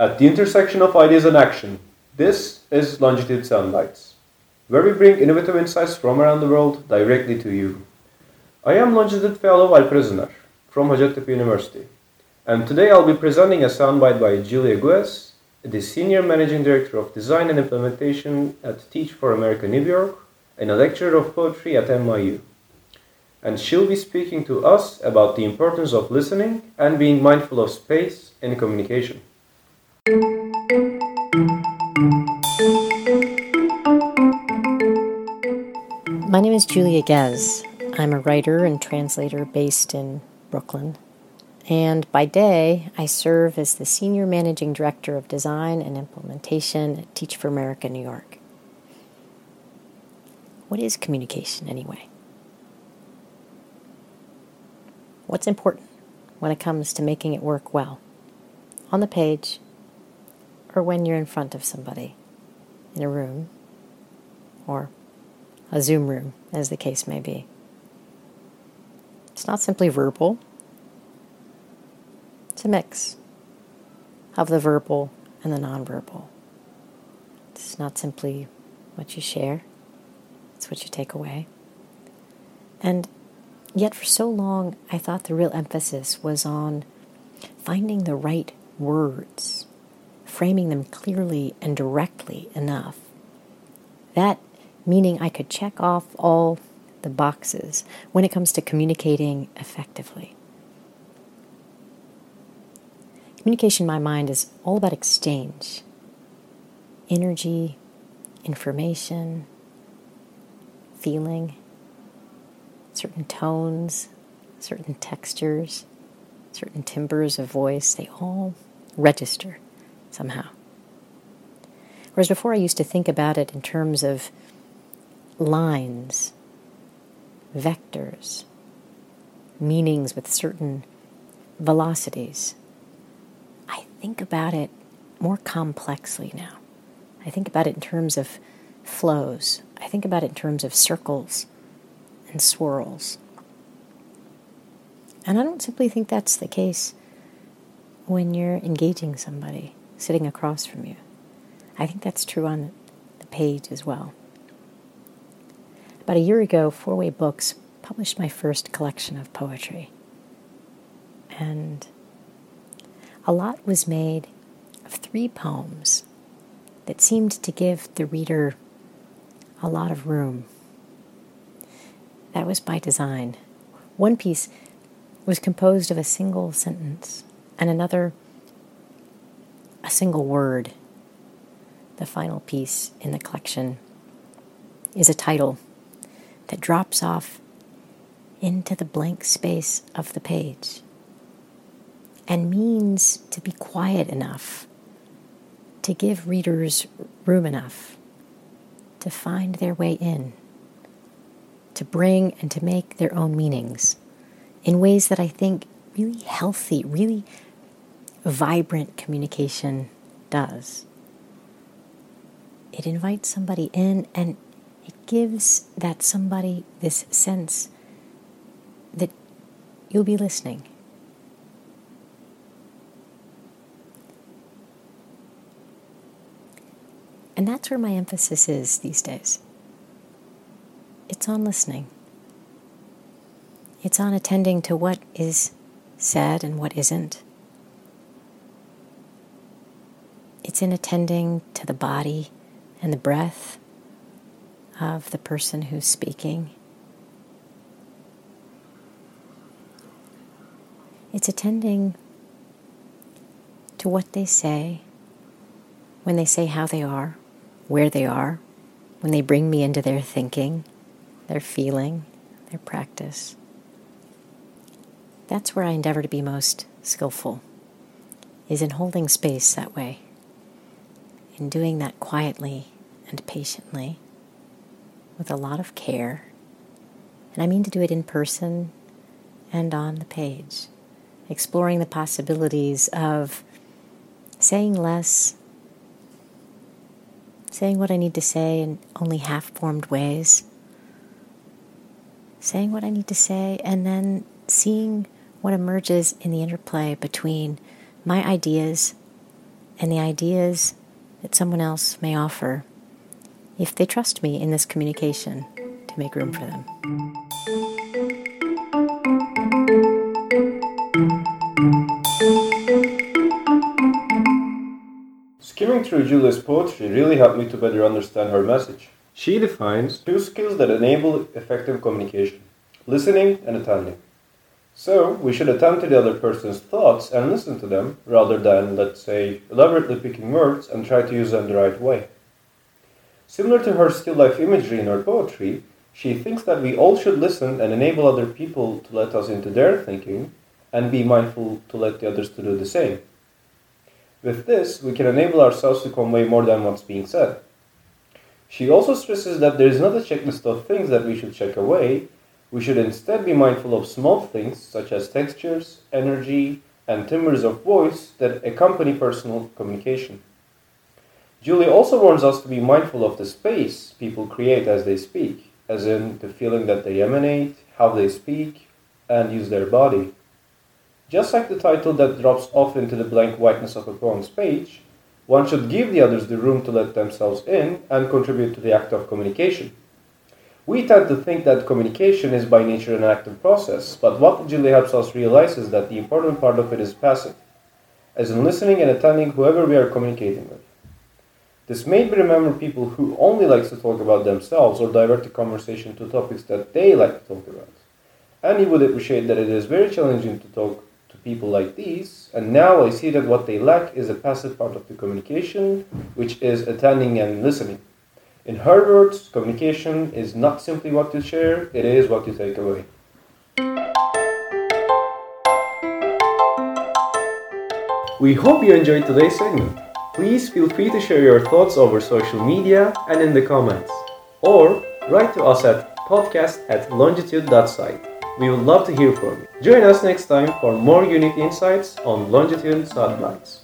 At the intersection of ideas and action, this is Longitude Soundbites, where we bring innovative insights from around the world directly to you. I am Longitude Fellow Alper from Hacettepe University, and today I'll be presenting a soundbite by Julia Guez, the Senior Managing Director of Design and Implementation at Teach for America New York and a lecturer of poetry at NYU. And she'll be speaking to us about the importance of listening and being mindful of space in communication. My name is Julia Guez. I'm a writer and translator based in Brooklyn. And by day, I serve as the Senior Managing Director of Design and Implementation at Teach for America New York. What is communication anyway? What's important when it comes to making it work well? On the page, or when you're in front of somebody in a room, or a Zoom room, as the case may be. It's not simply verbal, it's a mix of the verbal and the nonverbal. It's not simply what you share, it's what you take away. And yet, for so long, I thought the real emphasis was on finding the right words, framing them clearly and directly enough. That meaning I could check off all the boxes when it comes to communicating effectively. Communication, in my mind, is all about exchange energy, information, feeling, certain tones, certain textures, certain timbres of voice. They all register somehow. Whereas before I used to think about it in terms of lines, vectors, meanings with certain velocities. I think about it more complexly now. I think about it in terms of flows. I think about it in terms of circles and swirls. And I don't simply think that's the case when you're engaging somebody sitting across from you. I think that's true on the page as well. About a year ago, Four Way Books published my first collection of poetry. And a lot was made of three poems that seemed to give the reader a lot of room. That was by design. One piece was composed of a single sentence, and another a single word. The final piece in the collection is a title that drops off into the blank space of the page and means to be quiet enough to give readers room enough to find their way in, to bring and to make their own meanings in ways that I think really healthy, really vibrant communication does. It invites somebody in and it gives that somebody this sense that you'll be listening. And that's where my emphasis is these days. It's on listening. It's on attending to what is said and what isn't. It's in attending to the body and the breath of the person who's speaking. It's attending to what they say when they say how they are, where they are, when they bring me into their thinking, their feeling, their practice. That's where I endeavor to be most skillful, is in holding space that way, in doing that quietly and patiently with a lot of care. And I mean to do it in person and on the page, exploring the possibilities of saying less, saying what I need to say in only half formed ways, saying what I need to say, and then seeing what emerges in the interplay between my ideas and the ideas that someone else may offer if they trust me in this communication to make room for them. Skimming through Julia's poetry really helped me to better understand her message. She defines two skills that enable effective communication listening and attending. So, we should attend to the other person's thoughts and listen to them rather than, let's say, elaborately picking words and try to use them the right way. Similar to her still life imagery in her poetry, she thinks that we all should listen and enable other people to let us into their thinking and be mindful to let the others to do the same. With this, we can enable ourselves to convey more than what's being said. She also stresses that there is not a checklist of things that we should check away. We should instead be mindful of small things such as textures, energy, and timbres of voice that accompany personal communication. Julie also warns us to be mindful of the space people create as they speak, as in the feeling that they emanate, how they speak, and use their body. Just like the title that drops off into the blank whiteness of a poem's page, one should give the others the room to let themselves in and contribute to the act of communication. We tend to think that communication is by nature an active process, but what Julie helps us realize is that the important part of it is passive, as in listening and attending whoever we are communicating with. This made me remember people who only like to talk about themselves or divert the conversation to topics that they like to talk about. And he would appreciate that it is very challenging to talk to people like these, and now I see that what they lack is a passive part of the communication, which is attending and listening. In her words, communication is not simply what you share, it is what you take away. We hope you enjoyed today's segment. Please feel free to share your thoughts over social media and in the comments, or write to us at podcast at longitude.site. We would love to hear from you. Join us next time for more unique insights on Longitude Soundbites.